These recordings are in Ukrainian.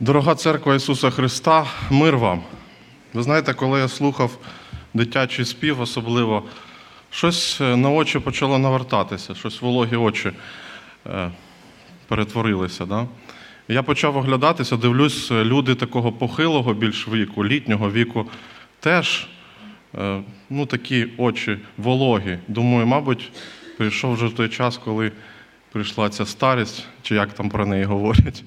Дорога церква Ісуса Христа, мир вам. Ви знаєте, коли я слухав дитячий спів, особливо, щось е, на очі почало навертатися, щось вологі очі е, перетворилися. Да? Я почав оглядатися, дивлюсь, е, люди такого похилого більш віку, літнього віку, теж ну, такі очі вологі. Думаю, мабуть, прийшов вже той час, коли прийшла ця старість, чи як там про неї говорять.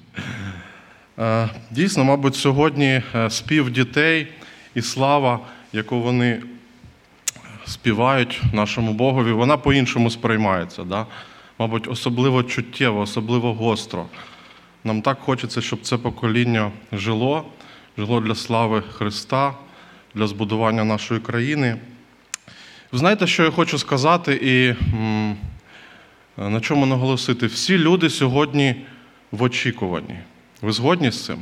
Е, Дійсно, мабуть, сьогодні е, спів дітей і слава, яку вони співають нашому Богові, вона по-іншому сприймається. Да? Мабуть, особливо чуттєво, особливо гостро. Нам так хочеться, щоб це покоління жило, жило для слави Христа, для збудування нашої країни. Ви знаєте, що я хочу сказати і на чому наголосити? Всі люди сьогодні в очікуванні. Ви згодні з цим?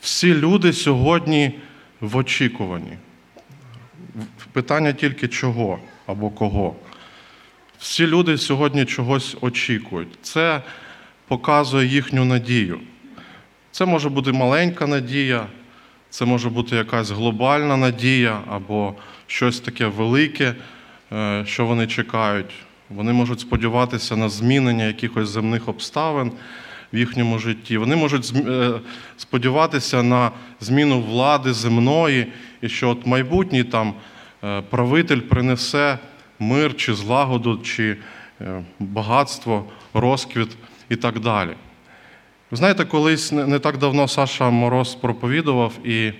Всі люди сьогодні в очікуванні. Питання тільки чого або кого. Всі люди сьогодні чогось очікують. Це показує їхню надію. Це може бути маленька надія, це може бути якась глобальна надія або щось таке велике, е, що вони чекають. Вони можуть сподіватися на змінення якихось земних обставин в їхньому житті. Вони можуть е, сподіватися на зміну влади земної, і що от майбутній там е, правитель принесе мир чи злагоду, чи е, багатство, розквіт і так далі. Ви знаєте, колись не так давно Саша Мороз проповідував, і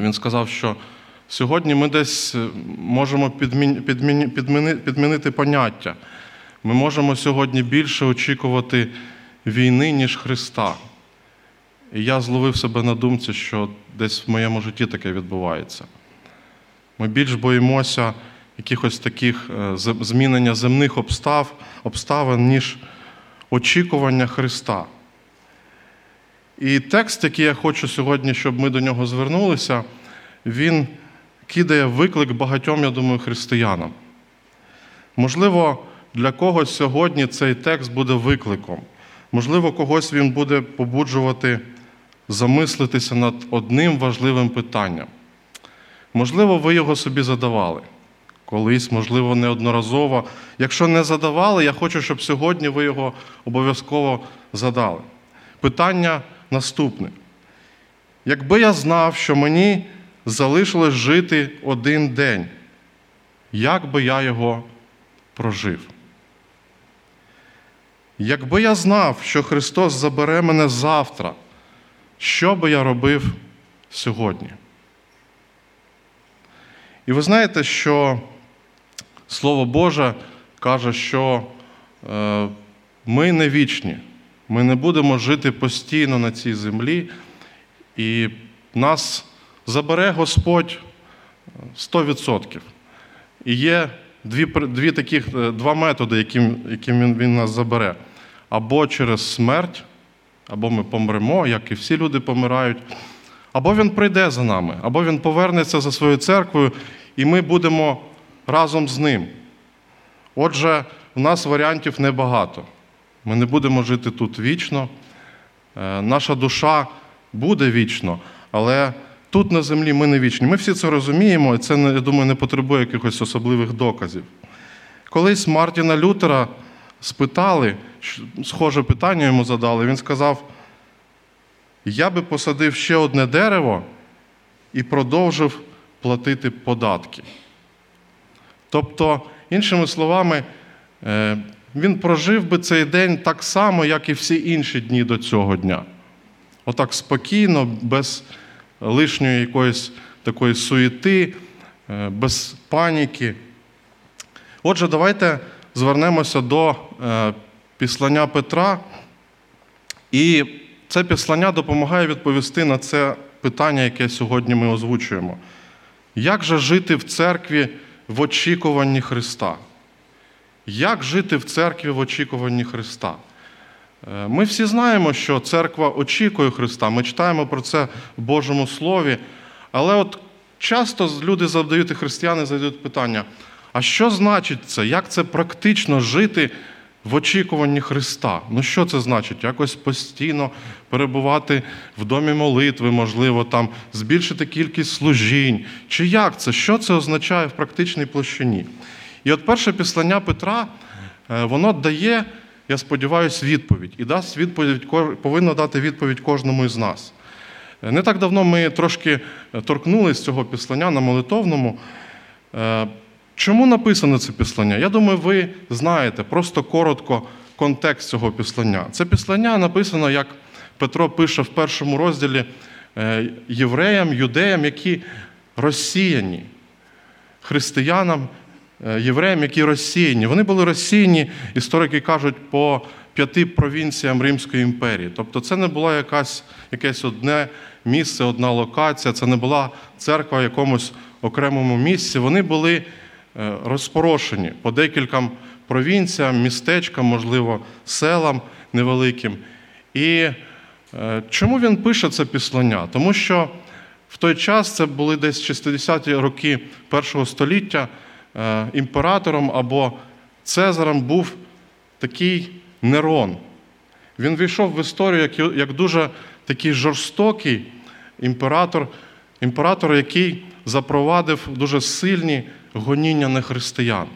він сказав, що сьогодні ми десь можемо підмін- підміні- підміни- підмінити поняття. Ми можемо сьогодні більше очікувати війни, ніж Христа. І я зловив себе на думці, що десь в моєму житті таке відбувається. Ми більш боїмося якихось таких е, змінення земних обстав, обставин, ніж очікування Христа. І текст, який я хочу сьогодні, щоб ми до нього звернулися, він кидає виклик багатьом, я думаю, християнам. Можливо, для когось сьогодні цей текст буде викликом. Можливо, когось він буде побуджувати замислитися над одним важливим питанням. Можливо, ви його собі задавали колись, можливо, неодноразово. Якщо не задавали, я хочу, щоб сьогодні ви його обов'язково задали. Питання наступне. Якби я знав, що мені залишилось жити один день, як би я його прожив? Якби я знав, що Христос забере мене завтра, що би я робив сьогодні? І ви знаєте, що Слово Боже каже, що е, ми не вічні, ми не будемо жити постійно на цій землі, і нас забере Господь 100%. І є дві, дві таких, е, два методи, яким, яким він, він нас забере. Або через смерть, або ми помремо, як і всі люди помирають, або він прийде за нами, або він повернеться за своєю церквою, і ми будемо разом з ним. Отже, в нас варіантів небагато. Ми не будемо жити тут вічно. Е, Наша душа буде вічно, але тут на землі ми не вічні. Ми всі це розуміємо, і це, я думаю, не потребує якихось особливих доказів. Колись Мартіна Лютера спитали, схоже питання йому задали, він сказав: я би посадив ще одне дерево і продовжив платити податки. Тобто, іншими словами, е, він прожив би цей день так само, як і всі інші дні до цього дня. Отак спокійно, без лишньої якоїсь такої суєти, е, без паніки. Отже, давайте звернемося до е, післання Петра. І це післання допомагає відповісти на це питання, яке сьогодні ми озвучуємо. Як же жити в церкві в очікуванні Христа? Як жити в церкві в очікуванні Христа? Е, Ми всі знаємо, що церква очікує Христа. Ми читаємо про це в Божому Слові. Але от часто люди задають і християни задають питання: а що значить це? Як це практично жити в очікуванні Христа. Ну що це значить? Якось постійно перебувати в домі молитви, можливо, там збільшити кількість служінь. Чи як це? Що це означає в практичній площині? І от перше післання Петра, е, воно дає, я сподіваюся, відповідь. І дасть відповідь, повинно дати відповідь кожному із нас. Е, Не так давно ми трошки торкнулися цього післання на молитовному. Чому написано це післання? Я думаю, ви знаєте просто коротко контекст цього післання. Це післання написано, як Петро пише в першому розділі е, євреям, юдеям, які розсіяні, християнам, е, євреям, які розсіяні. Вони були розсіяні, історики кажуть, по п'яти провінціям Римської імперії. Тобто це не була якась, якесь одне місце, одна локація, це не була церква в якомусь окремому місці. Вони були розпорошені по декільком провінціям, містечкам, можливо, селам невеликим. І е, чому він пише це післання? Тому що в той час це були десь 60-ті роки першого століття. е, Імператором або Цезарем був такий Нерон. Він війшов в історію як дуже такий жорстокий імператор, імператор, який запровадив дуже сильні гоніння на християн.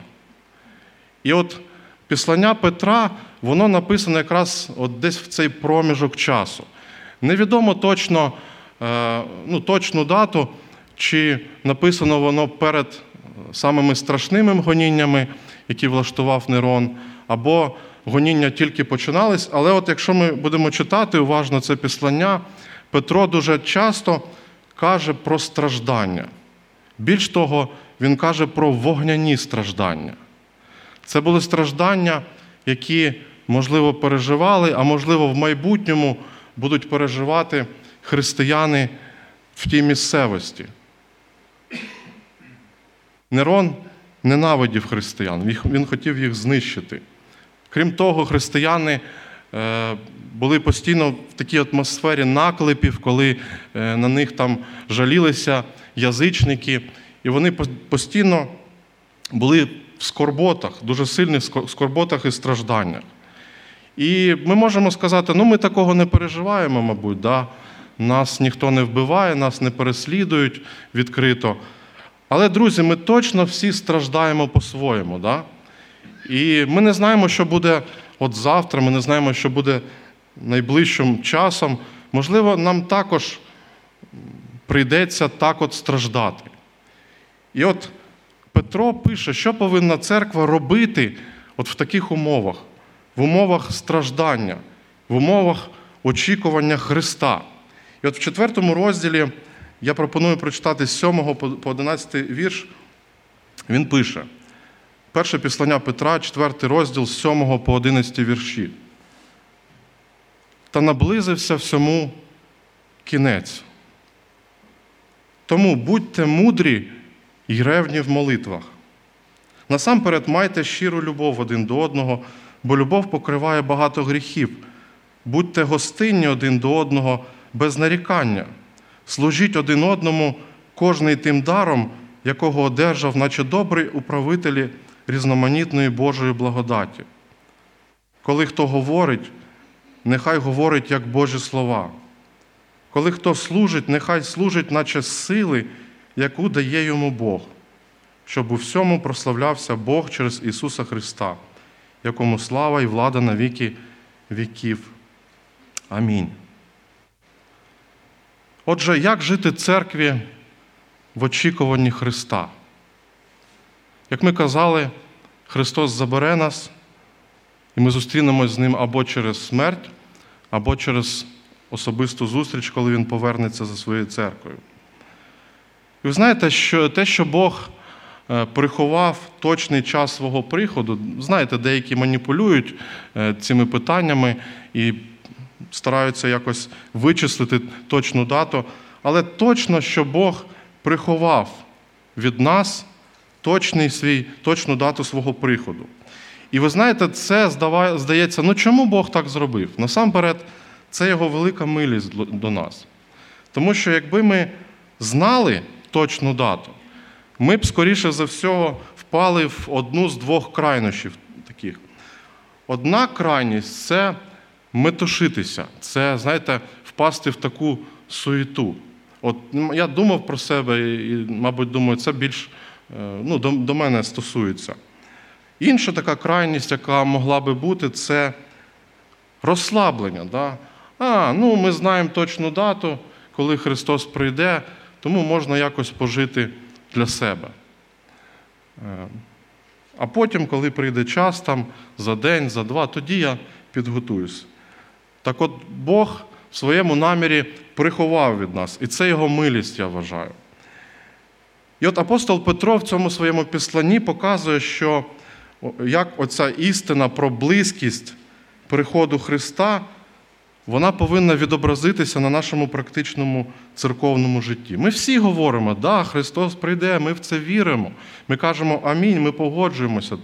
І от післання Петра, воно написане якраз от десь в цей проміжок часу. Невідомо точно, е, ну, точну дату, чи написано воно перед самими страшними гоніннями, які влаштував Нерон, або гоніння тільки починались. Але от якщо ми будемо читати уважно це післання, Петро дуже часто каже про страждання. Більш того, він каже про вогняні страждання. Це були страждання, які, можливо, переживали, а можливо, в майбутньому будуть переживати християни в тій місцевості. Нерон ненавидів християн, він хотів їх знищити. Крім того, християни е, були постійно в такій атмосфері наклепів, коли е, на них там жалілися язичники, і вони постійно були в скорботах, дуже сильних скорботах і стражданнях. І ми можемо сказати, ну ми такого не переживаємо, мабуть, да? нас ніхто не вбиває, нас не переслідують відкрито. Але, друзі, ми точно всі страждаємо по-своєму. Да? І ми не знаємо, що буде от завтра, ми не знаємо, що буде найближчим часом. Можливо, нам також прийдеться так от страждати. І от Петро пише, що повинна церква робити от в таких умовах, в умовах страждання, в умовах очікування Христа. І от в четвертому розділі я пропоную прочитати з 7 по 11 вірш. Він пише: перше післання Петра, 4 розділ з 7 по 11 вірші. Та наблизився всьому кінець. Тому будьте мудрі і ревні в молитвах. Насамперед майте щиру любов один до одного, бо любов покриває багато гріхів. Будьте гостинні один до одного без нарікання. Служіть один одному, кожний тим даром, якого одержав, наче добрий управителі різноманітної Божої благодаті. Коли хто говорить, нехай говорить як Божі слова. Коли хто служить, нехай служить, наче сили, яку дає йому Бог, щоб у всьому прославлявся Бог через Ісуса Христа, якому слава і влада на віки віків. Амінь. Отже, як жити церкві в очікуванні Христа? Як ми казали, Христос забере нас, і ми зустрінемось з Ним або через смерть, або через особисту зустріч, коли Він повернеться за своєю церквою. І ви знаєте, що те, що Бог е, приховав точний час свого приходу, знаєте, деякі маніпулюють е, цими питаннями і стараються якось вичислити точну дату, але точно, що Бог приховав від нас точний свій, точну дату свого приходу. І ви знаєте, це здається, ну чому Бог так зробив? Насамперед, це його велика милість до нас. Тому що якби ми знали точну дату, ми б, скоріше за всього, впали в одну з двох крайнощів таких. Одна крайність це метушитися, це, знаєте, впасти в таку суєту. От я думав про себе і, мабуть, думаю, це більш ну, до, до мене стосується. Інша така крайність, яка могла би бути, це розслаблення. Да? А, ну ми знаємо точну дату, коли Христос прийде, тому можна якось пожити для себе. А потім, коли прийде час, там, за день, за два, тоді я підготуюсь. Так от Бог в своєму намірі приховав від нас, і це його милість, я вважаю. І от апостол Петро в цьому своєму післанні показує, що як оця істина про близькість приходу Христа, вона повинна відобразитися на нашому практичному церковному житті. Ми всі говоримо, да, Христос прийде, ми в це віримо. Ми кажемо амінь, ми погоджуємося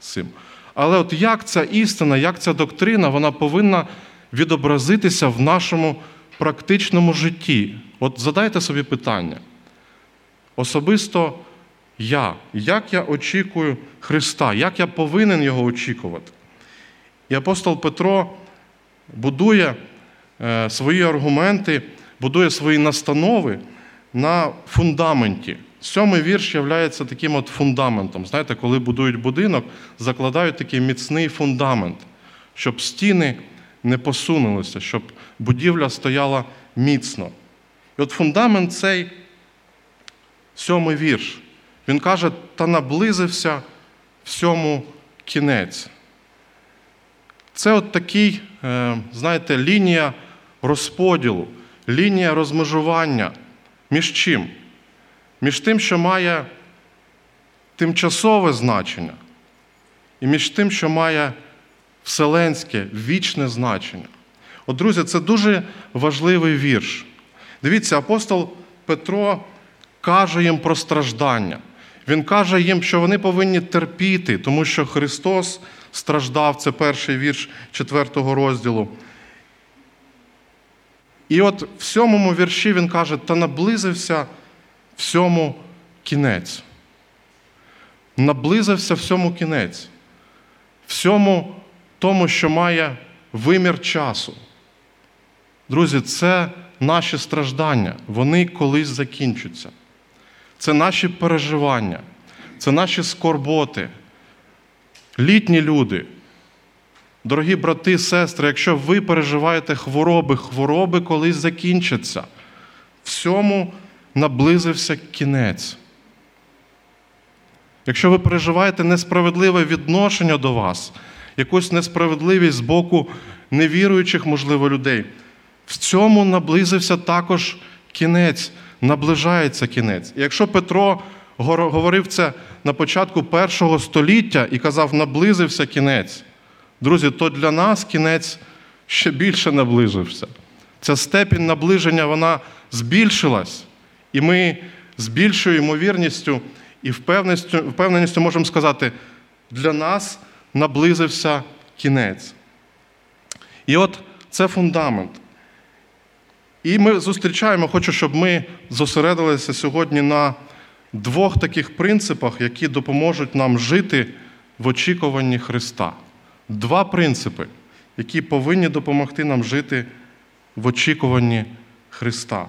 з цим. Але от як ця істина, як ця доктрина, вона повинна відобразитися в нашому практичному житті? От задайте собі питання. Особисто я, як я очікую Христа, як я повинен Його очікувати? І апостол Петро будує свої аргументи, будує свої настанови на фундаменті. Сьомий вірш є таким от фундаментом. Знаєте, коли будують будинок, закладають такий міцний фундамент, щоб стіни не посунулися, щоб будівля стояла міцно. І от фундамент цей сьомий вірш. Він каже, та наблизився всьому кінець. Це от такий, е, знаєте, лінія розподілу, лінія розмежування. Між чим? Між тим, що має тимчасове значення, і між тим, що має вселенське, вічне значення. От, друзі, це дуже важливий вірш. Дивіться, апостол Петро каже їм про страждання. Він каже їм, що вони повинні терпіти, тому що Христос страждав, це перший вірш четвертого розділу. І от в сьомому вірші він каже, та наблизився всьому кінець. Наблизився всьому кінець, всьому тому, що має вимір часу. Друзі, це наші страждання, вони колись закінчаться. Це наші переживання, це наші скорботи. Літні люди, дорогі брати, сестри, якщо ви переживаєте хвороби, хвороби колись закінчаться. Всьому наблизився кінець. Якщо ви переживаєте несправедливе відношення до вас, якусь несправедливість з боку невіруючих, можливо, людей, в цьому наблизився також кінець, наближається кінець. І якщо Петро говорив це на початку першого століття і казав, наблизився кінець, друзі, то для нас кінець ще більше наближився. Ця степінь наближення вона збільшилась, і ми з більшою ймовірністю і впевненістю, можемо сказати, для нас наблизився кінець. І от це фундамент. І ми зустрічаємо, хочу, щоб ми зосередилися сьогодні на двох таких принципах, які допоможуть нам жити в очікуванні Христа. Два принципи, які повинні допомогти нам жити в очікуванні Христа.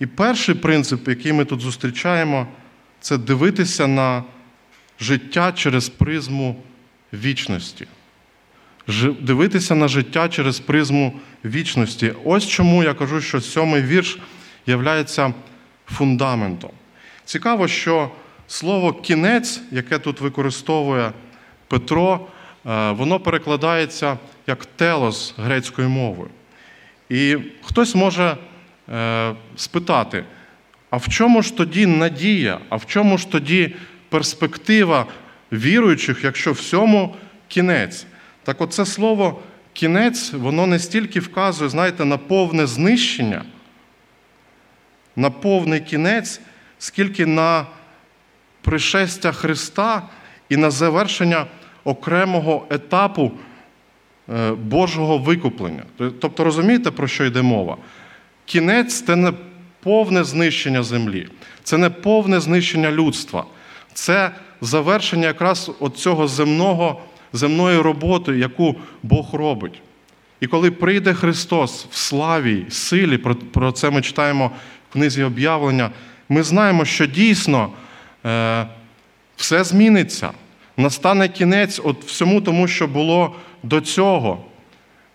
І перший принцип, який ми тут зустрічаємо, це дивитися на життя через призму вічності. Дивитися на життя через призму вічності. Ось чому я кажу, що сьомий вірш є фундаментом. Цікаво, що слово кінець, яке тут використовує Петро, воно перекладається як телос грецькою мовою. І хтось може е, спитати, а в чому ж тоді надія, а в чому ж тоді перспектива віруючих, якщо всьому кінець? Так оце слово кінець, воно не стільки вказує, знаєте, на повне знищення, на повний кінець, скільки на пришестя Христа і на завершення окремого етапу е, Божого викуплення. Тобто, розумієте, про що йде мова? Кінець це не повне знищення землі, це не повне знищення людства, це завершення якраз цього земного земною роботою, яку Бог робить. І коли прийде Христос в славі, силі, про це ми читаємо в книзі об'явлення, ми знаємо, що дійсно е, все зміниться. Настане кінець от всьому тому, що було до цього,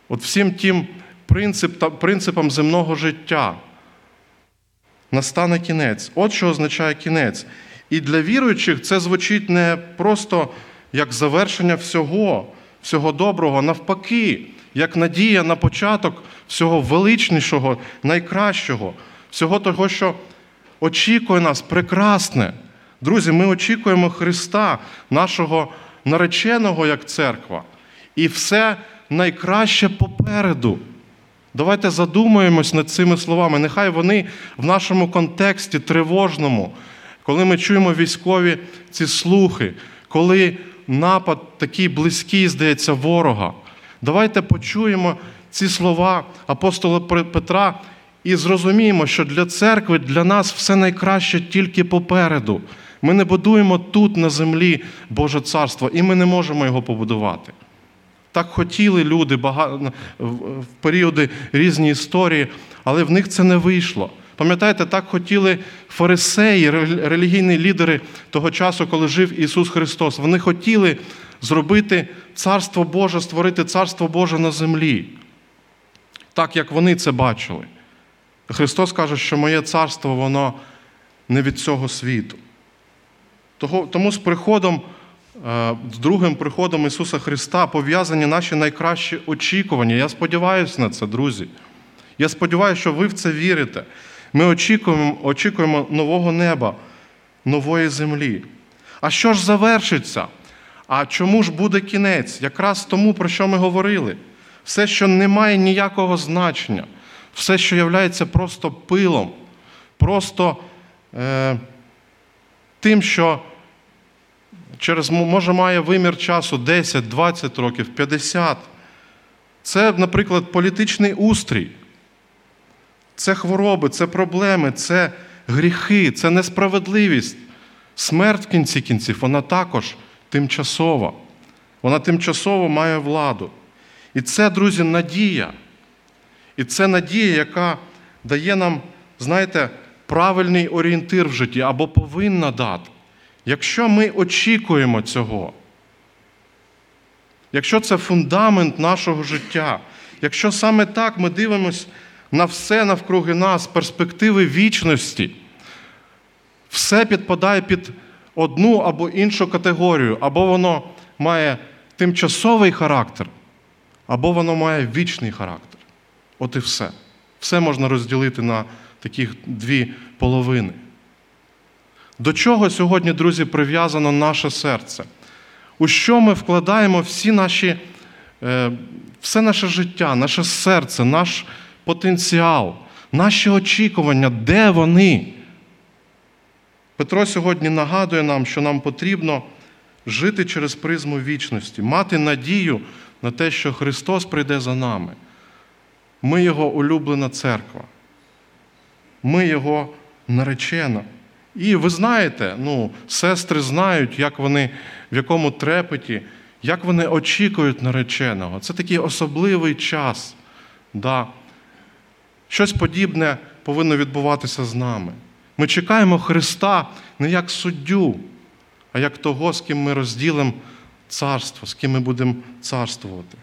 от всім тим принцип, принципам земного життя. Настане кінець. От що означає кінець. І для віруючих це звучить не просто як завершення всього, всього доброго, навпаки, як надія на початок всього величнішого, найкращого, всього того, що очікує нас прекрасне. Друзі, ми очікуємо Христа, нашого нареченого як церква. І все найкраще попереду. Давайте задумаємось над цими словами. Нехай вони в нашому контексті тривожному, коли ми чуємо військові ці слухи, коли напад такий близький, здається, ворога. Давайте почуємо ці слова апостола Петра і зрозуміємо, що для церкви, для нас все найкраще тільки попереду. Ми не будуємо тут на землі Боже Царство, і ми не можемо його побудувати. Так хотіли люди в періоди різні історії, але в них це не вийшло. Пам'ятаєте, так хотіли фарисеї, релігійні лідери того часу, коли жив Ісус Христос. Вони хотіли зробити Царство Боже, створити Царство Боже на землі, так як вони це бачили. Христос каже, що моє царство, воно не від цього світу. Тому з приходом, е, з другим приходом Ісуса Христа пов'язані наші найкращі очікування. Я сподіваюся на це, друзі. Я сподіваюся, що ви в це вірите. Ми очікуємо, очікуємо нового неба, нової землі. А що ж завершиться? А чому ж буде кінець? Якраз тому, про що ми говорили. Все, що не має ніякого значення, все, що є просто пилом, просто е, тим, що через, може має вимір часу 10, 20 років, 50. Це, наприклад, політичний устрій. Це хвороби, це проблеми, це гріхи, це несправедливість. Смерть в кінці кінців, вона також тимчасова. Вона тимчасово має владу. І це, друзі, надія. І це надія, яка дає нам, знаєте, правильний орієнтир в житті або повинна дати. Якщо ми очікуємо цього, якщо це фундамент нашого життя, якщо саме так ми дивимося на все навкруги нас, перспективи вічності, все підпадає під одну або іншу категорію, або воно має тимчасовий характер, або воно має вічний характер. От і все. Все можна розділити на таких дві половини. До чого сьогодні, друзі, прив'язано наше серце? У що ми вкладаємо всі наші, е, все наше життя, наше серце, наш потенціал, наші очікування, де вони? Петро сьогодні нагадує нам, що нам потрібно жити через призму вічності, мати надію на те, що Христос прийде за нами. Ми Його улюблена церква. Ми Його наречена. І ви знаєте, ну, сестри знають, як вони, в якому трепеті, як вони очікують нареченого. Це такий особливий час. Да. Щось подібне повинно відбуватися з нами. Ми чекаємо Христа не як суддю, а як того, з ким ми розділимо царство, з ким ми будемо царствувати.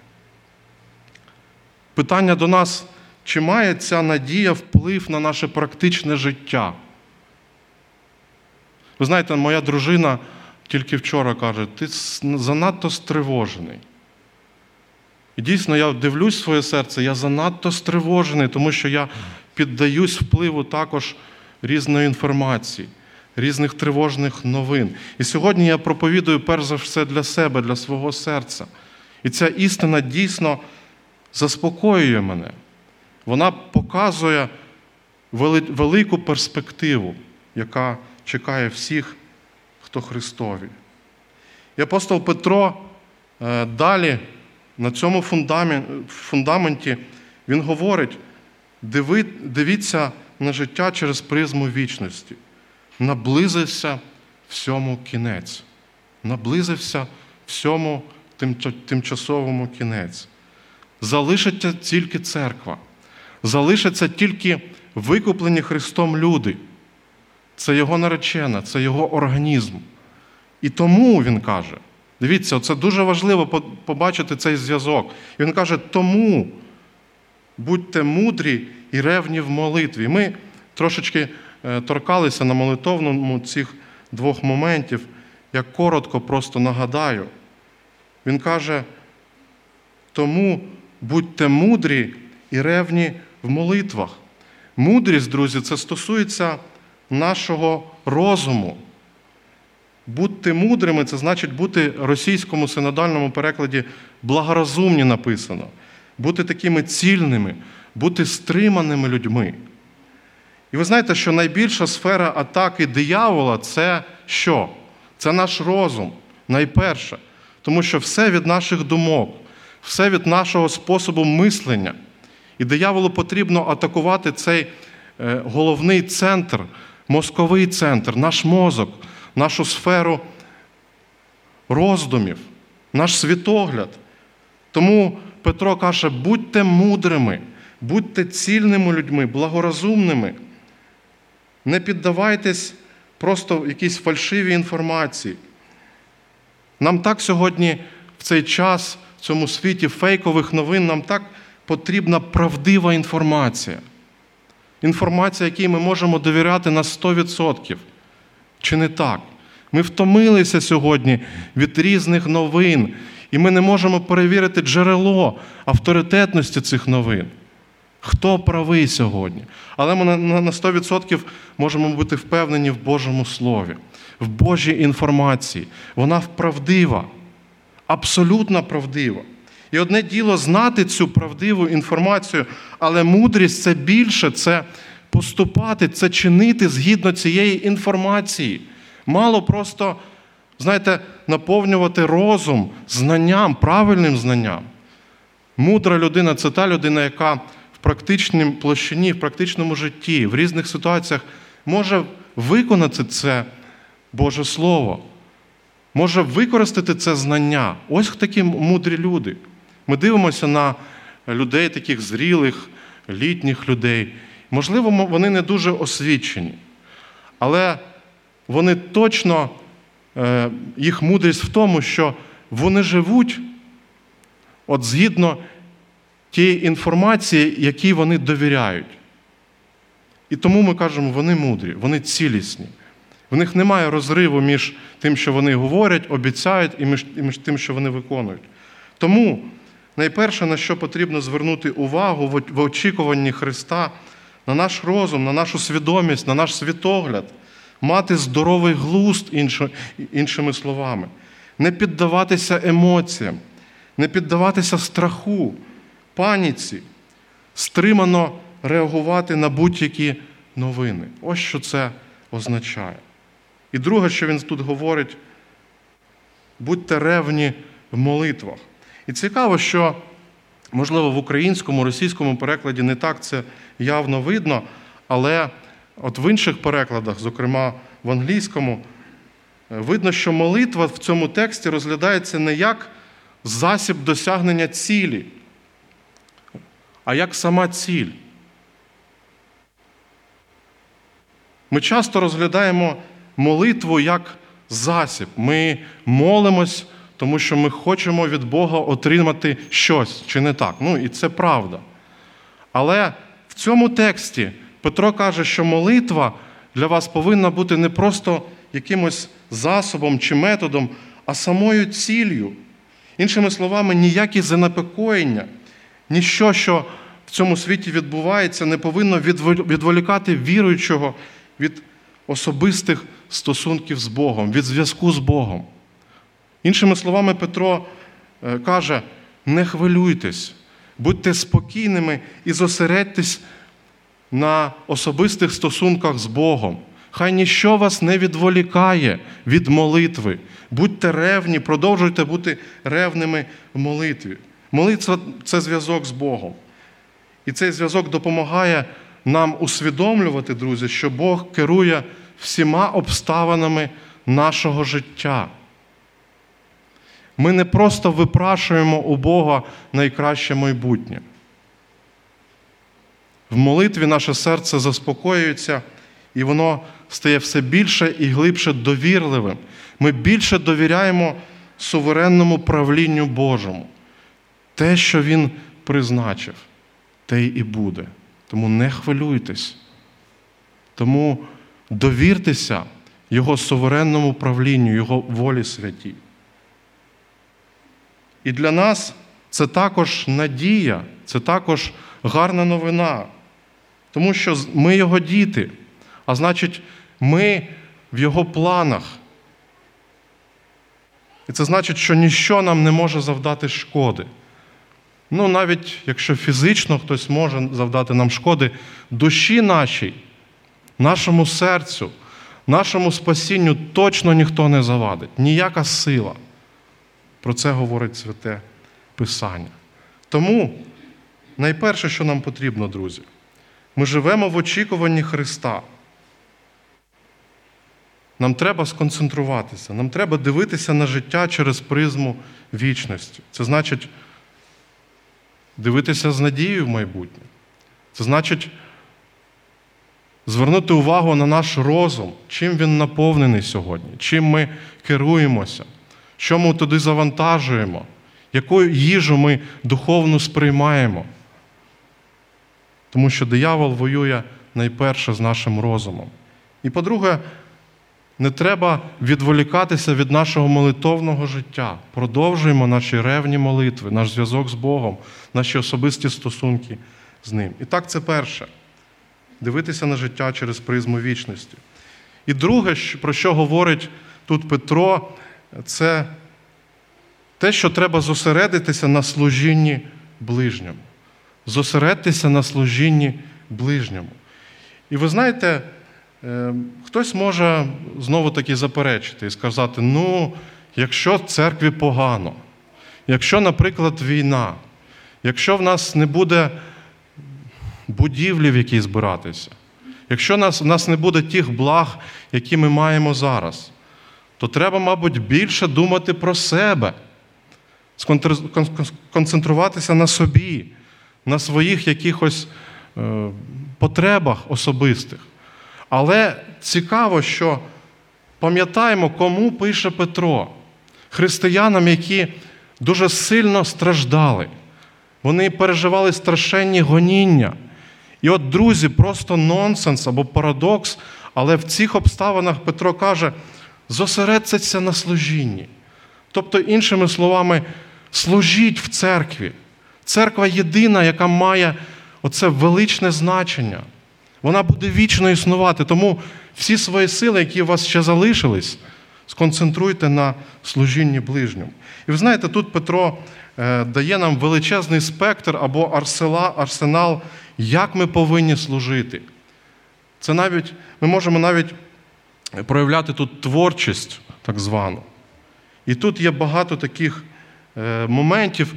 Питання до нас, чи має ця надія вплив на наше практичне життя? Ви знаєте, моя дружина тільки вчора каже, ти занадто стривожений. І дійсно, я дивлюсь своє серце, я занадто стривожений, тому що я піддаюсь впливу також різної інформації, різних тривожних новин. І сьогодні я проповідую перш за все для себе, для свого серця. І ця істина дійсно заспокоює мене. Вона показує велику перспективу, яка чекає всіх, хто Христові. І апостол Петро е, далі на цьому фундаменті він говорить: дивіться на життя через призму вічності. Наблизився всьому кінець, наблизився всьому тимчасовому кінець. Залишиться тільки церква, залишаться тільки викуплені Христом люди. Це його наречена, це його організм. І тому він каже: дивіться, це дуже важливо побачити цей зв'язок. І він каже, тому будьте мудрі і ревні в молитві. Ми трошечки е, торкалися на молитовному цих двох моментів. Я коротко просто нагадаю. Він каже, тому будьте мудрі і ревні в молитвах. Мудрість, друзі, це стосується нашого розуму. Будьте мудрими, це значить бути російському синодальному перекладі благорозумні написано, бути такими цільними, бути стриманими людьми. І ви знаєте, що найбільша сфера атаки диявола це що? Це наш розум, найперше. Тому що все від наших думок, все від нашого способу мислення. І дияволу потрібно атакувати цей е, головний центр, мозковий центр, наш мозок, нашу сферу роздумів, наш світогляд. Тому Петро каже: будьте мудрими, будьте цільними людьми, благорозумними. Не піддавайтесь просто якійсь фальшивій інформації. Нам так сьогодні, в цей час, в цьому світі фейкових новин, нам так потрібна правдива інформація. Інформація, якій ми можемо довіряти на 100%. Чи не так? Ми втомилися сьогодні від різних новин, і ми не можемо перевірити джерело авторитетності цих новин. Хто правий сьогодні? Але ми на- на на 100% можемо бути впевнені в Божому Слові, в Божій інформації. Вона правдива, абсолютно правдива. І одне діло знати цю правдиву інформацію, але мудрість це більше, це поступати, це чинити згідно цієї інформації. Мало просто, знаєте, наповнювати розум знанням, правильним знанням. Мудра людина це та людина, яка в практичній площині, в практичному житті, в різних ситуаціях може виконати це Боже Слово, може використати це знання. Ось такі мудрі люди. Ми дивимося на людей, таких зрілих, літніх людей. Можливо, вони не дуже освічені, але вони точно, е, їх мудрість в тому, що вони живуть от згідно тієї інформації, якій вони довіряють. І тому ми кажемо, вони мудрі, вони цілісні. В них немає розриву між тим, що вони говорять, обіцяють, і між, і між тим, що вони виконують. Тому найперше, на що потрібно звернути увагу в, очікуванні Христа, на наш розум, на нашу свідомість, на наш світогляд, мати здоровий глузд, іншими словами, не піддаватися емоціям, не піддаватися страху, паніці, стримано реагувати на будь-які новини. Ось що це означає. І друге, що він тут говорить, будьте ревні в молитвах. І цікаво, що, можливо, в українському, російському перекладі не так це явно видно, але от в інших перекладах, зокрема в англійському, е, видно, що молитва в цьому тексті розглядається не як засіб досягнення цілі, а як сама ціль. Ми часто розглядаємо молитву як засіб. Ми молимось, тому що ми хочемо від Бога отримати щось, чи не так? Ну і це правда. Але в цьому тексті Петро каже, що молитва для вас повинна бути не просто якимось засобом чи методом, а самою ціллю. Іншими словами, ніякі занепокоєння, ніщо, що в цьому світі відбувається, не повинно відволікати віруючого від особистих стосунків з Богом, від зв'язку з Богом. Іншими словами, Петро е, каже: не хвилюйтесь, будьте спокійними і зосередьтесь на особистих стосунках з Богом. Хай ніщо вас не відволікає від молитви. Будьте ревні, продовжуйте бути ревними в молитві. Молитва це зв'язок з Богом. І цей зв'язок допомагає нам усвідомлювати, друзі, що Бог керує всіма обставинами нашого життя. Ми не просто випрашуємо у Бога найкраще майбутнє. В молитві наше серце заспокоюється, і воно стає все більше і глибше довірливим. Ми більше довіряємо суверенному правлінню Божому. Те, що Він призначив, те і буде. Тому не хвилюйтесь. Тому довіртеся Його суверенному правлінню, Його волі святій. І для нас це також надія, це також гарна новина, тому що ми Його діти, а значить, ми в Його планах. І це значить, що ніщо нам не може завдати шкоди. Ну, навіть якщо фізично хтось може завдати нам шкоди, душі нашій, нашому серцю, нашому спасінню точно ніхто не завадить, ніяка сила. Про це говорить святе Писання. Тому найперше, що нам потрібно, друзі, ми живемо в очікуванні Христа. Нам треба сконцентруватися, нам треба дивитися на життя через призму вічності. Це значить дивитися з надією в майбутнє. Це значить звернути увагу на наш розум, чим він наповнений сьогодні, чим ми керуємося, що ми туди завантажуємо, яку їжу ми духовно сприймаємо. Тому що диявол воює найперше з нашим розумом. І по-друге, не треба відволікатися від нашого молитовного життя. Продовжуємо наші ревні молитви, наш зв'язок з Богом, наші особисті стосунки з Ним. І так, це перше дивитися на життя через призму вічності. І друге, про що говорить тут Петро, це те, що треба зосередитися на служінні ближньому. Зосередитися на служінні ближньому. І ви знаєте, хтось може знову таки заперечити і сказати: ну, якщо церкві погано, якщо, наприклад, війна, якщо в нас не буде будівлі, в якій збиратися, якщо в нас не буде тих благ, які ми маємо зараз, то треба, мабуть, більше думати про себе, концентруватися на собі, на своїх якихось потребах особистих. Але цікаво, що пам'ятаємо, кому пише Петро, християнам, які дуже сильно страждали. Вони переживали страшенні гоніння. І от, друзі, просто нонсенс або парадокс, але в цих обставинах Петро каже: зосередься на служінні. Тобто, іншими словами, служіть в церкві. Церква єдина, яка має оце величне значення. Вона буде вічно існувати. Тому всі свої сили, які у вас ще залишились, сконцентруйте на служінні ближньому. І ви знаєте, тут Петро дає нам величезний спектр або арсенал, як ми повинні служити. Це навіть, Ми можемо навіть проявляти тут творчість, так звану. І тут є багато таких моментів,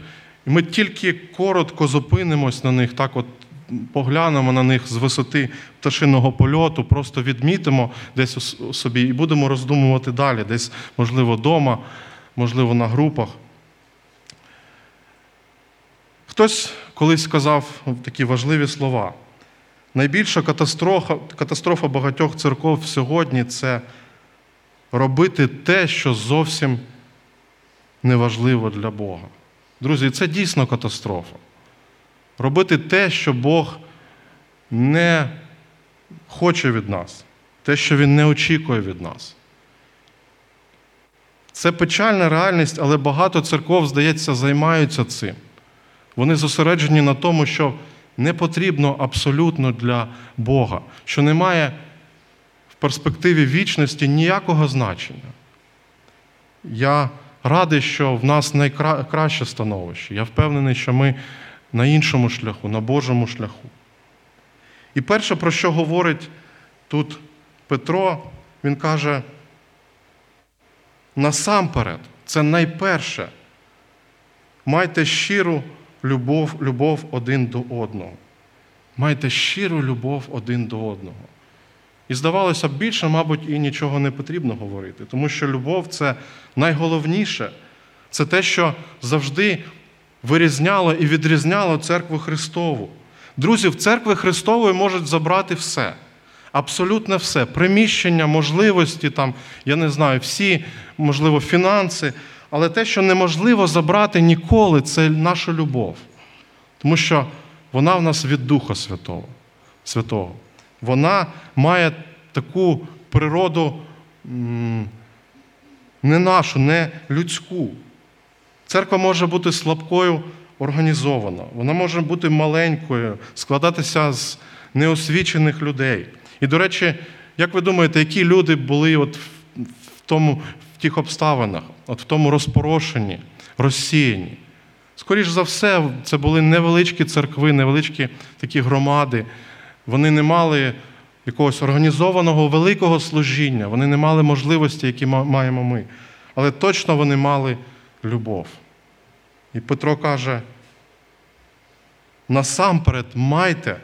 і ми тільки коротко зупинимось на них, так от поглянемо на них з висоти пташиного польоту, просто відмітимо десь у собі і будемо роздумувати далі, десь, можливо, вдома, можливо, на групах. Хтось колись сказав такі важливі слова. Найбільша катастрофа, катастрофа багатьох церков сьогодні це робити те, що зовсім неважливо для Бога. Друзі, це дійсно катастрофа. Робити те, що Бог не хоче від нас, те, що Він не очікує від нас. Це печальна реальність, але багато церков, здається, займаються цим. Вони зосереджені на тому, що не потрібно абсолютно для Бога, що немає в перспективі вічності ніякого значення. Я радий, що в нас найкраще становище. Я впевнений, що ми на іншому шляху, на Божому шляху. І перше, про що говорить тут Петро, він каже, насамперед, це найперше, майте щиру любов, любов один до одного. Майте щиру любов один до одного. І здавалося б, більше, мабуть, і нічого не потрібно говорити, тому що любов це найголовніше, Це те, що завжди вирізняло і відрізняло церкву Христову. Друзі, в церкви Христової можуть забрати все. Абсолютно все. Приміщення, можливості, там, я не знаю, всі, можливо, фінанси. Але те, що неможливо забрати ніколи, це наша любов. Тому що вона в нас від Духа Святого. Святого. Вона має таку природу не нашу, не людську. Церква може бути слабкою організована, вона може бути маленькою, складатися з неосвічених людей. І, до речі, як ви думаєте, які люди були от в тому, в тих обставинах, от в тому розпорошенні, розсіянні? Скоріше за все, це були невеличкі церкви, невеличкі такі громади. Вони не мали якогось організованого великого служіння, вони не мали можливості, які маємо ми. Але точно вони мали любов. І Петро каже: насамперед майте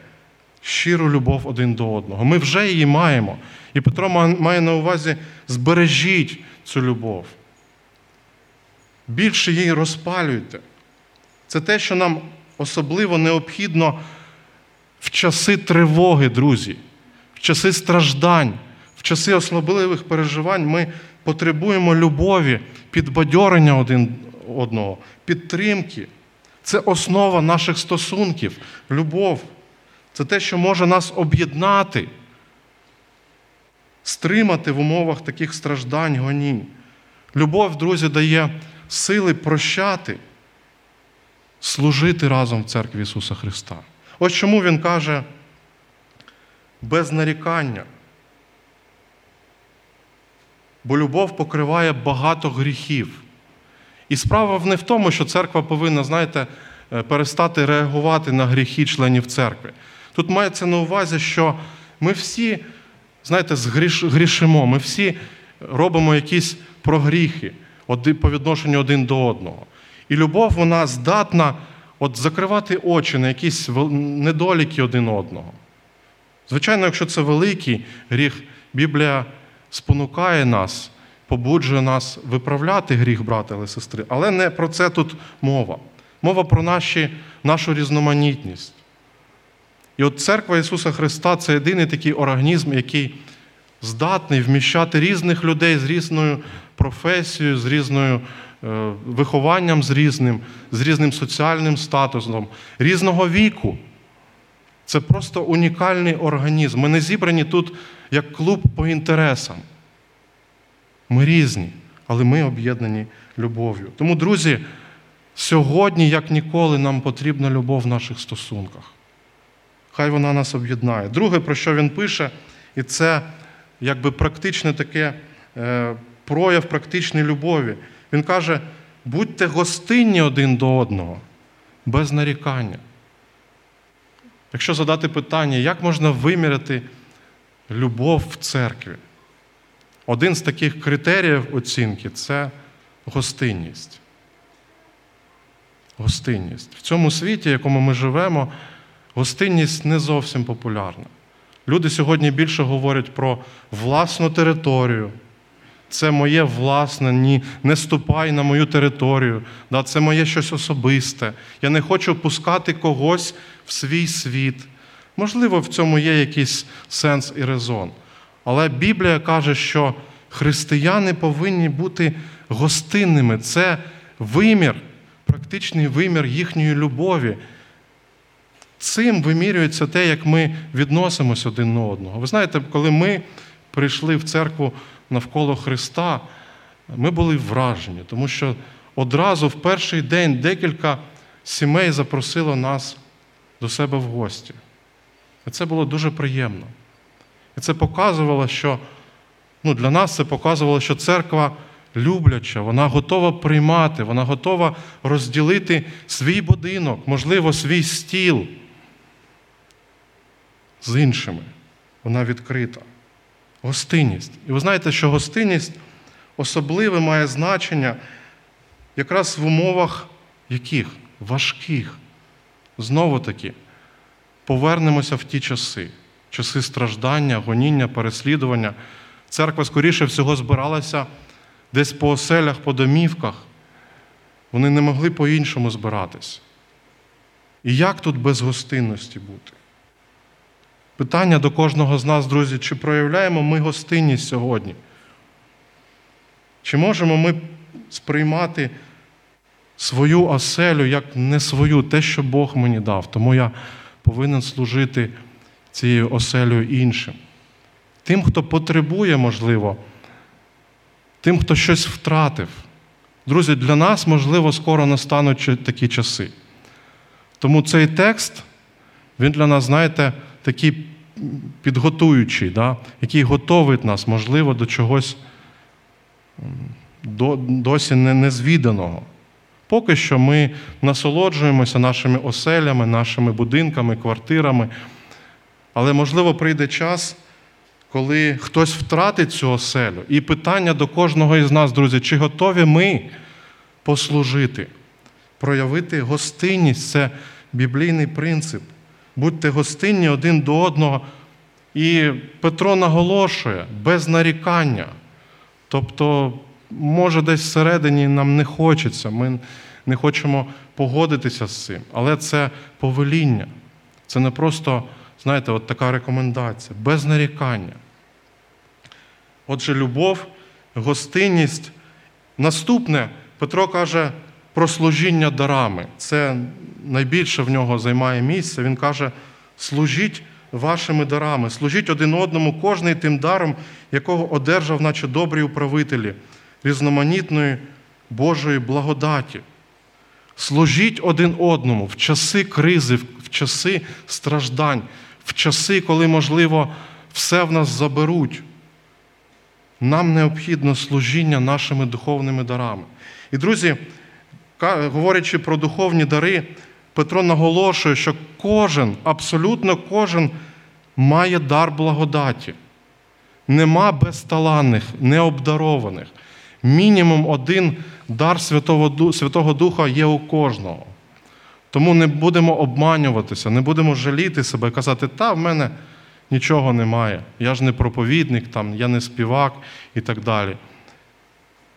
щиру любов один до одного. Ми вже її маємо. І Петро має на увазі збережіть цю любов. Більше її розпалюйте. Це те, що нам особливо необхідно в часи тривоги, друзі, в часи страждань, в часи особливих переживань ми потребуємо любові, підбадьорення один одного, підтримки. Це основа наших стосунків, любов. Це те, що може нас об'єднати, стримати в умовах таких страждань, гонінь. Любов, друзі, дає сили прощати, служити разом в церкві Ісуса Христа. Ось чому Він каже без нарікання. Бо любов покриває багато гріхів. І справа не в тому, що церква повинна, знаєте, е, перестати реагувати на гріхи членів церкви. Тут мається на увазі, що ми всі, знаєте, згрішимо, ми всі робимо якісь прогріхи по відношенню один до одного. І любов, вона здатна от закривати очі на якісь недоліки один одного. Звичайно, якщо це великий гріх, Біблія спонукає нас, побуджує нас виправляти гріх брата і сестри. Але не про це тут мова. Мова про наші, нашу різноманітність. І от церква Ісуса Христа це єдиний такий організм, який здатний вміщати різних людей з різною професією, з різною е, вихованням з різним, з різним соціальним статусом, різного віку. Це просто унікальний організм. Ми не зібрані тут як клуб по інтересам. Ми різні, але ми об'єднані любов'ю. Тому, друзі, сьогодні, як ніколи, нам потрібна любов в наших стосунках. Хай вона нас об'єднає. Друге, про що він пише, і це якби практичне таке е, прояв практичної любові. Він каже: будьте гостинні один до одного, без нарікання. Якщо задати питання, як можна виміряти любов в церкві? Один з таких критеріїв оцінки це гостинність. Гостинність. В цьому світі, в якому ми живемо, гостинність не зовсім популярна. Люди сьогодні більше говорять про власну територію. Це моє власне, ні, не ступай на мою територію. Да, Це моє щось особисте. Я не хочу пускати когось в свій світ. Можливо, в цьому є якийсь сенс і резон. Але Біблія каже, що християни повинні бути гостинними. Це вимір, практичний вимір їхньої любові. Цим вимірюється те, як ми відносимося один до одного. Ви знаєте, коли ми прийшли в церкву навколо Христа, ми були вражені, тому що одразу в перший день декілька сімей запросило нас до себе в гості. І це було дуже приємно. І це показувало, що ну, для нас це показувало, що церква любляча, вона готова приймати, вона готова розділити свій будинок, можливо, свій стіл з іншими. Вона відкрита. Гостинність. І ви знаєте, що гостинність особливе має значення якраз в умовах яких? Важких. Знову таки, повернемося в ті часи, часи страждання, гоніння, переслідування. Церква, скоріше всього, збиралася десь по оселях, по домівках. Вони не могли по-іншому збиратись. І як тут без гостинності бути? Питання до кожного з нас, друзі, чи проявляємо ми гостинність сьогодні? Чи можемо ми сприймати свою оселю як не свою, те, що Бог мені дав, тому я повинен служити цією оселею іншим. Тим, хто потребує, можливо, тим, хто щось втратив. Друзі, для нас, можливо, скоро настануть такі часи. Тому цей текст, він для нас, знаєте, такий підготуючий, да? який готовить нас, можливо, до чогось досі незвіданого. Поки що ми насолоджуємося нашими оселями, нашими будинками, квартирами. Але, можливо, прийде час, коли хтось втратить цю оселю. І питання до кожного із нас, друзі, чи готові ми послужити, проявити гостинність це біблійний принцип. Будьте гостинні один до одного. І Петро наголошує без нарікання. Тобто, може, десь всередині нам не хочеться, ми не хочемо погодитися з цим. Але це повеління. Це не просто, знаєте, от така рекомендація, без нарікання. Отже, любов, гостинність. Наступне, Петро каже про служіння дарами. Це найбільше в нього займає місце. Він каже: служіть вашими дарами, служіть один одному, кожний тим даром, якого одержав, наче добрі управителі, різноманітної Божої благодаті. Служіть один одному в часи кризи, в часи страждань, в часи, коли, можливо, все в нас заберуть. Нам необхідно служіння нашими духовними дарами. І, друзі, говорячи про духовні дари, Петро наголошує, що кожен, абсолютно кожен має дар благодаті. Нема безталанних, необдарованих. Мінімум один дар Святого, Духа є у кожного. Тому не будемо обманюватися, не будемо жаліти себе казати, та в мене нічого немає. Я ж не проповідник, там, я не співак і так далі.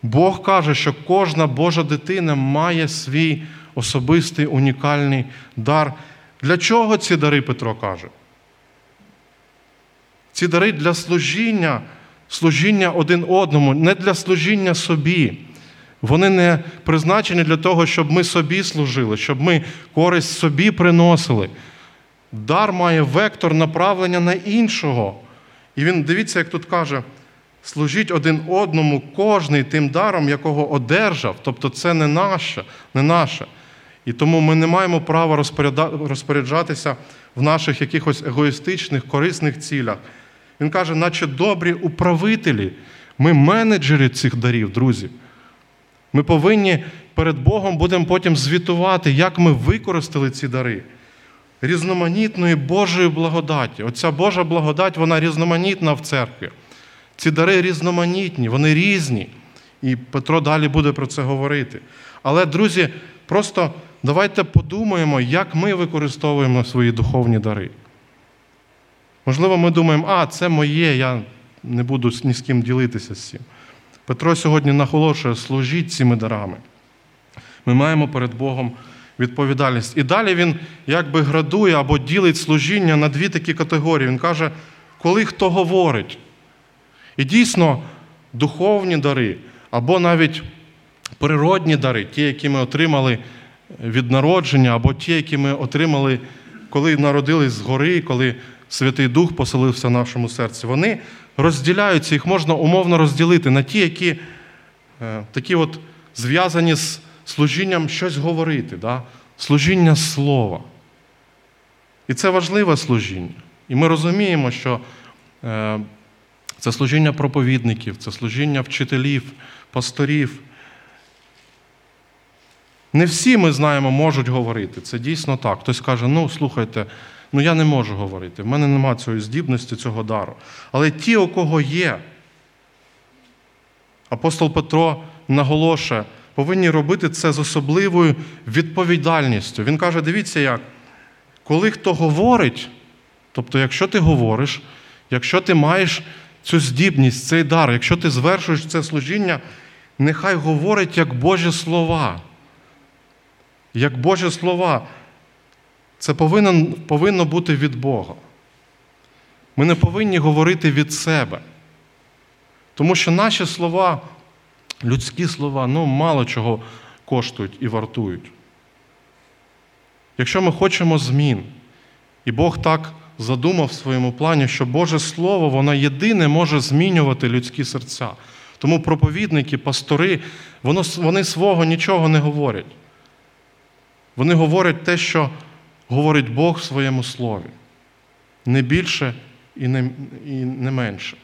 Бог каже, що кожна Божа дитина має свій особистий унікальний дар. Для чого ці дари Петро каже? Ці дари для служіння, служіння один одному, не для служіння собі. Вони не призначені для того, щоб ми собі служили, щоб ми користь собі приносили. Дар має вектор направлення на іншого. І він, дивіться, як тут каже, служіть один одному, кожний тим даром, якого одержав. Тобто це не наше, не наше. І тому ми не маємо права розпоряджатися в наших якихось егоїстичних, корисних цілях. Він каже, наче добрі управителі, ми менеджери цих дарів, друзі. Ми повинні перед Богом будемо потім звітувати, як ми використали ці дари. Різноманітної Божої благодаті. Оця Божа благодать, вона різноманітна в церкві. Ці дари різноманітні, вони різні. І Петро далі буде про це говорити. Але, друзі, просто давайте подумаємо, як ми використовуємо свої духовні дари. Можливо, ми думаємо, а, це моє, я не буду ні з ким ділитися з цим. Петро сьогодні наголошує, служіть цими дарами. Ми маємо перед Богом відповідальність. І далі він якби градує або ділить служіння на дві такі категорії. Він каже, коли хто говорить. І дійсно, духовні дари, або навіть природні дари, ті, які ми отримали від народження, або ті, які ми отримали, коли народились згори, коли Святий Дух поселився в нашому серці, вони розділяються, їх можна умовно розділити на ті, які е, такі от зв'язані з служінням щось говорити, да? служіння слова. І це важливе служіння. І ми розуміємо, що е, це служіння проповідників, це служіння вчителів, пасторів. Не всі ми знаємо, можуть говорити. Це дійсно так. Хтось каже, ну слухайте, ну я не можу говорити, в мене немає цієї здібності, цього дару. Але ті, у кого є, апостол Петро наголошує, повинні робити це з особливою відповідальністю. Він каже: дивіться як, коли хто говорить, тобто, якщо ти говориш, якщо ти маєш цю здібність, цей дар, якщо ти звершуєш це служіння, нехай говорить як Божі слова. як Божі слова, це повинно, повинно бути від Бога. Ми не повинні говорити від себе. Тому що наші слова, людські слова, ну, мало чого коштують і вартують. Якщо ми хочемо змін, і Бог так задумав в своєму плані, що Боже Слово, воно єдине може змінювати людські серця. Тому проповідники, пастори, воно, вони свого нічого не говорять. Вони говорять те, що говорить Бог в своєму слові. Не більше і не, і не менше.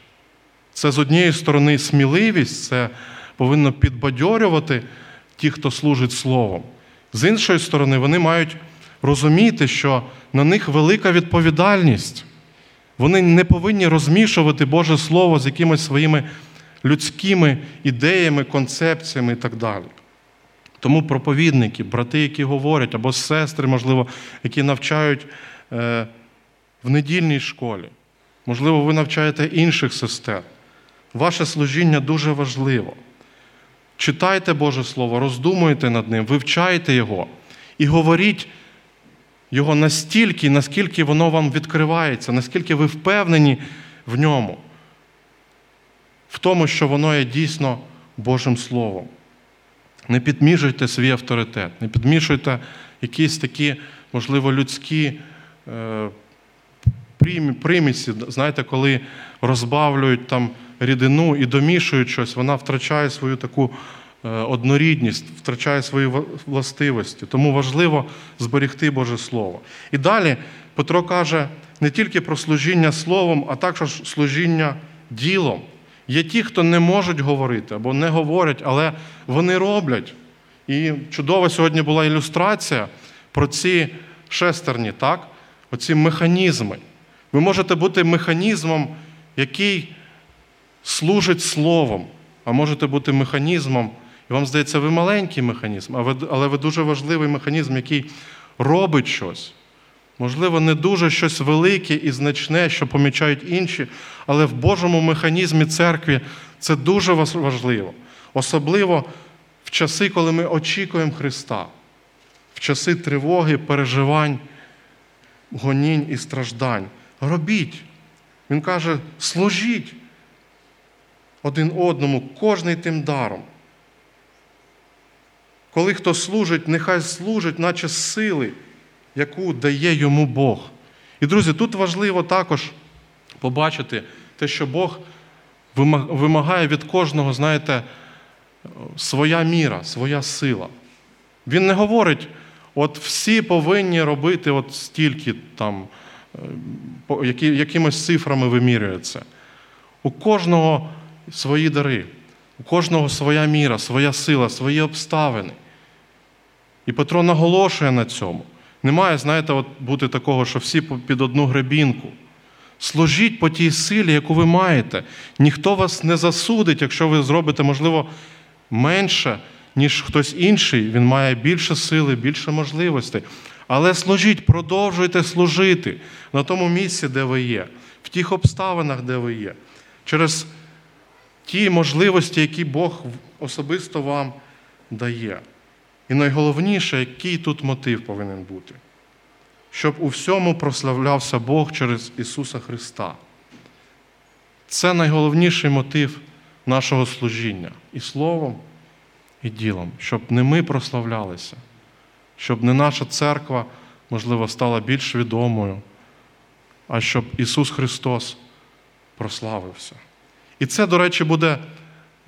Це з однієї сторони сміливість, це повинно підбадьорювати ті, хто служить словом. З іншої сторони, вони мають розуміти, що на них велика відповідальність. Вони не повинні розмішувати Боже Слово з якимись своїми людськими ідеями, концепціями і так далі. Тому проповідники, брати, які говорять, або сестри, можливо, які навчають е, в недільній школі, можливо, ви навчаєте інших сестер. Ваше служіння дуже важливо. Читайте Боже Слово, роздумуйте над ним, вивчайте його і говоріть його настільки, наскільки воно вам відкривається, наскільки ви впевнені в ньому, в тому, що воно є дійсно Божим Словом. Не підмішуйте свій авторитет, не підмішуйте якісь такі, можливо, людські е, примісі. Знаєте, коли розбавлюють там рідину і домішують щось, вона втрачає свою таку однорідність, втрачає свої властивості. Тому важливо зберегти Боже Слово. І далі Петро каже не тільки про служіння словом, а також служіння ділом. Є ті, хто не можуть говорити або не говорять, але вони роблять. І чудова сьогодні була ілюстрація про ці шестерні, так? оці механізми. Ви можете бути механізмом, який служить словом, а можете бути механізмом, вам здається, ви маленький механізм, але ви дуже важливий механізм, який робить щось. Можливо, не дуже щось велике і значне, що помічають інші, але в Божому механізмі церкви це дуже важливо. Особливо в часи, коли ми очікуємо Христа, в часи тривоги, переживань, гонінь і страждань. Робіть. Він каже, служіть один одному, кожний тим даром. Коли хто служить, нехай служить, наче сили яку дає йому Бог. І, друзі, тут важливо також побачити те, що Бог вимагає від кожного, знаєте, своя міра, своя сила. Він не говорить, от всі повинні робити от стільки там, е, які, якимось цифрами вимірюється. У кожного свої дари, у кожного своя міра, своя сила, свої обставини. І Петро наголошує на цьому. Немає, знаєте, от бути такого, що всі під одну гребінку. Служіть по тій силі, яку ви маєте. Ніхто вас не засудить, якщо ви зробите, можливо, менше, ніж хтось інший. Він має більше сили, більше можливостей. Але служіть, продовжуйте служити на тому місці, де ви є, в тих обставинах, де ви є, через ті можливості, які Бог особисто вам дає. І найголовніше, який тут мотив повинен бути, щоб у всьому прославлявся Бог через Ісуса Христа. Це найголовніший мотив нашого служіння. І словом, і ділом, щоб не ми прославлялися, щоб не наша церква, можливо, стала більш відомою, а щоб Ісус Христос прославився. І це, до речі, буде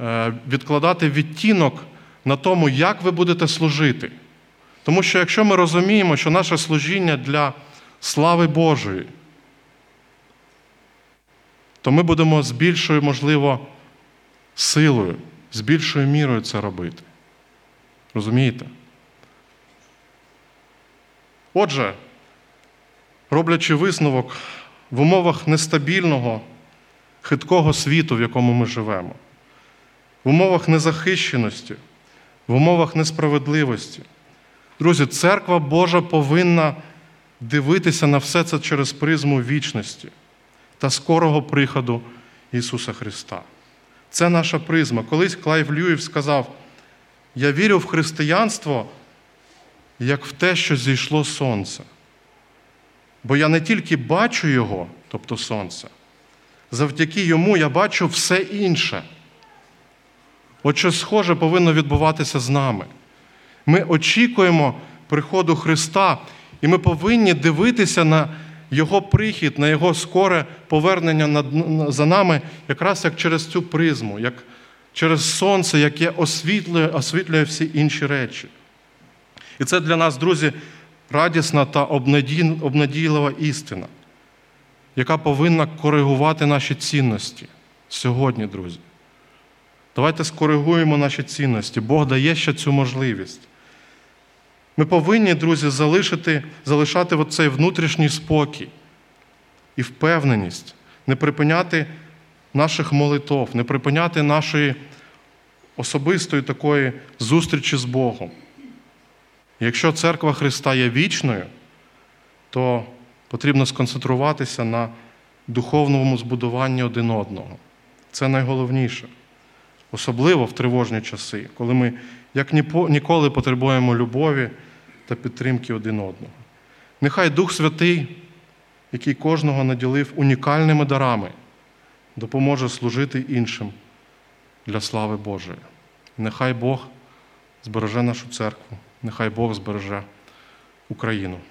е, відкладати відтінок на тому, як ви будете служити. Тому що якщо ми розуміємо, що наше служіння для слави Божої, то ми будемо з більшою, можливо, силою, з більшою мірою це робити. Розумієте? Отже, роблячи висновок в умовах нестабільного, хиткого світу, в якому ми живемо, в умовах незахищеності в умовах несправедливості. Друзі, церква Божа повинна дивитися на все це через призму вічності та скорого приходу Ісуса Христа. Це наша призма. Колись Клайв Люїв сказав: Я вірю в християнство як в те, що зійшло сонце. Бо я не тільки бачу його, тобто сонце, завдяки йому я бачу все інше. От щось схоже повинно відбуватися з нами. Ми очікуємо приходу Христа, і ми повинні дивитися на Його прихід, на Його скоре повернення за нами, якраз як через цю призму, як через сонце, яке освітлює, освітлює всі інші речі. І це для нас, друзі, радісна та обнадійлива істина, яка повинна коригувати наші цінності сьогодні, друзі. Давайте скоригуємо наші цінності. Бог дає ще цю можливість. Ми повинні, друзі, залишити, залишати цей внутрішній спокій і впевненість, не припиняти наших молитов, не припиняти нашої особистої такої зустрічі з Богом. Якщо церква Христа є вічною, то потрібно сконцентруватися на духовному збудуванні один одного. Це найголовніше. Особливо в тривожні часи, коли ми як ні- ніколи потребуємо любові та підтримки один одного. Нехай Дух Святий, який кожного наділив унікальними дарами, допоможе служити іншим для слави Божої. Нехай Бог збереже нашу церкву, нехай Бог збереже Україну.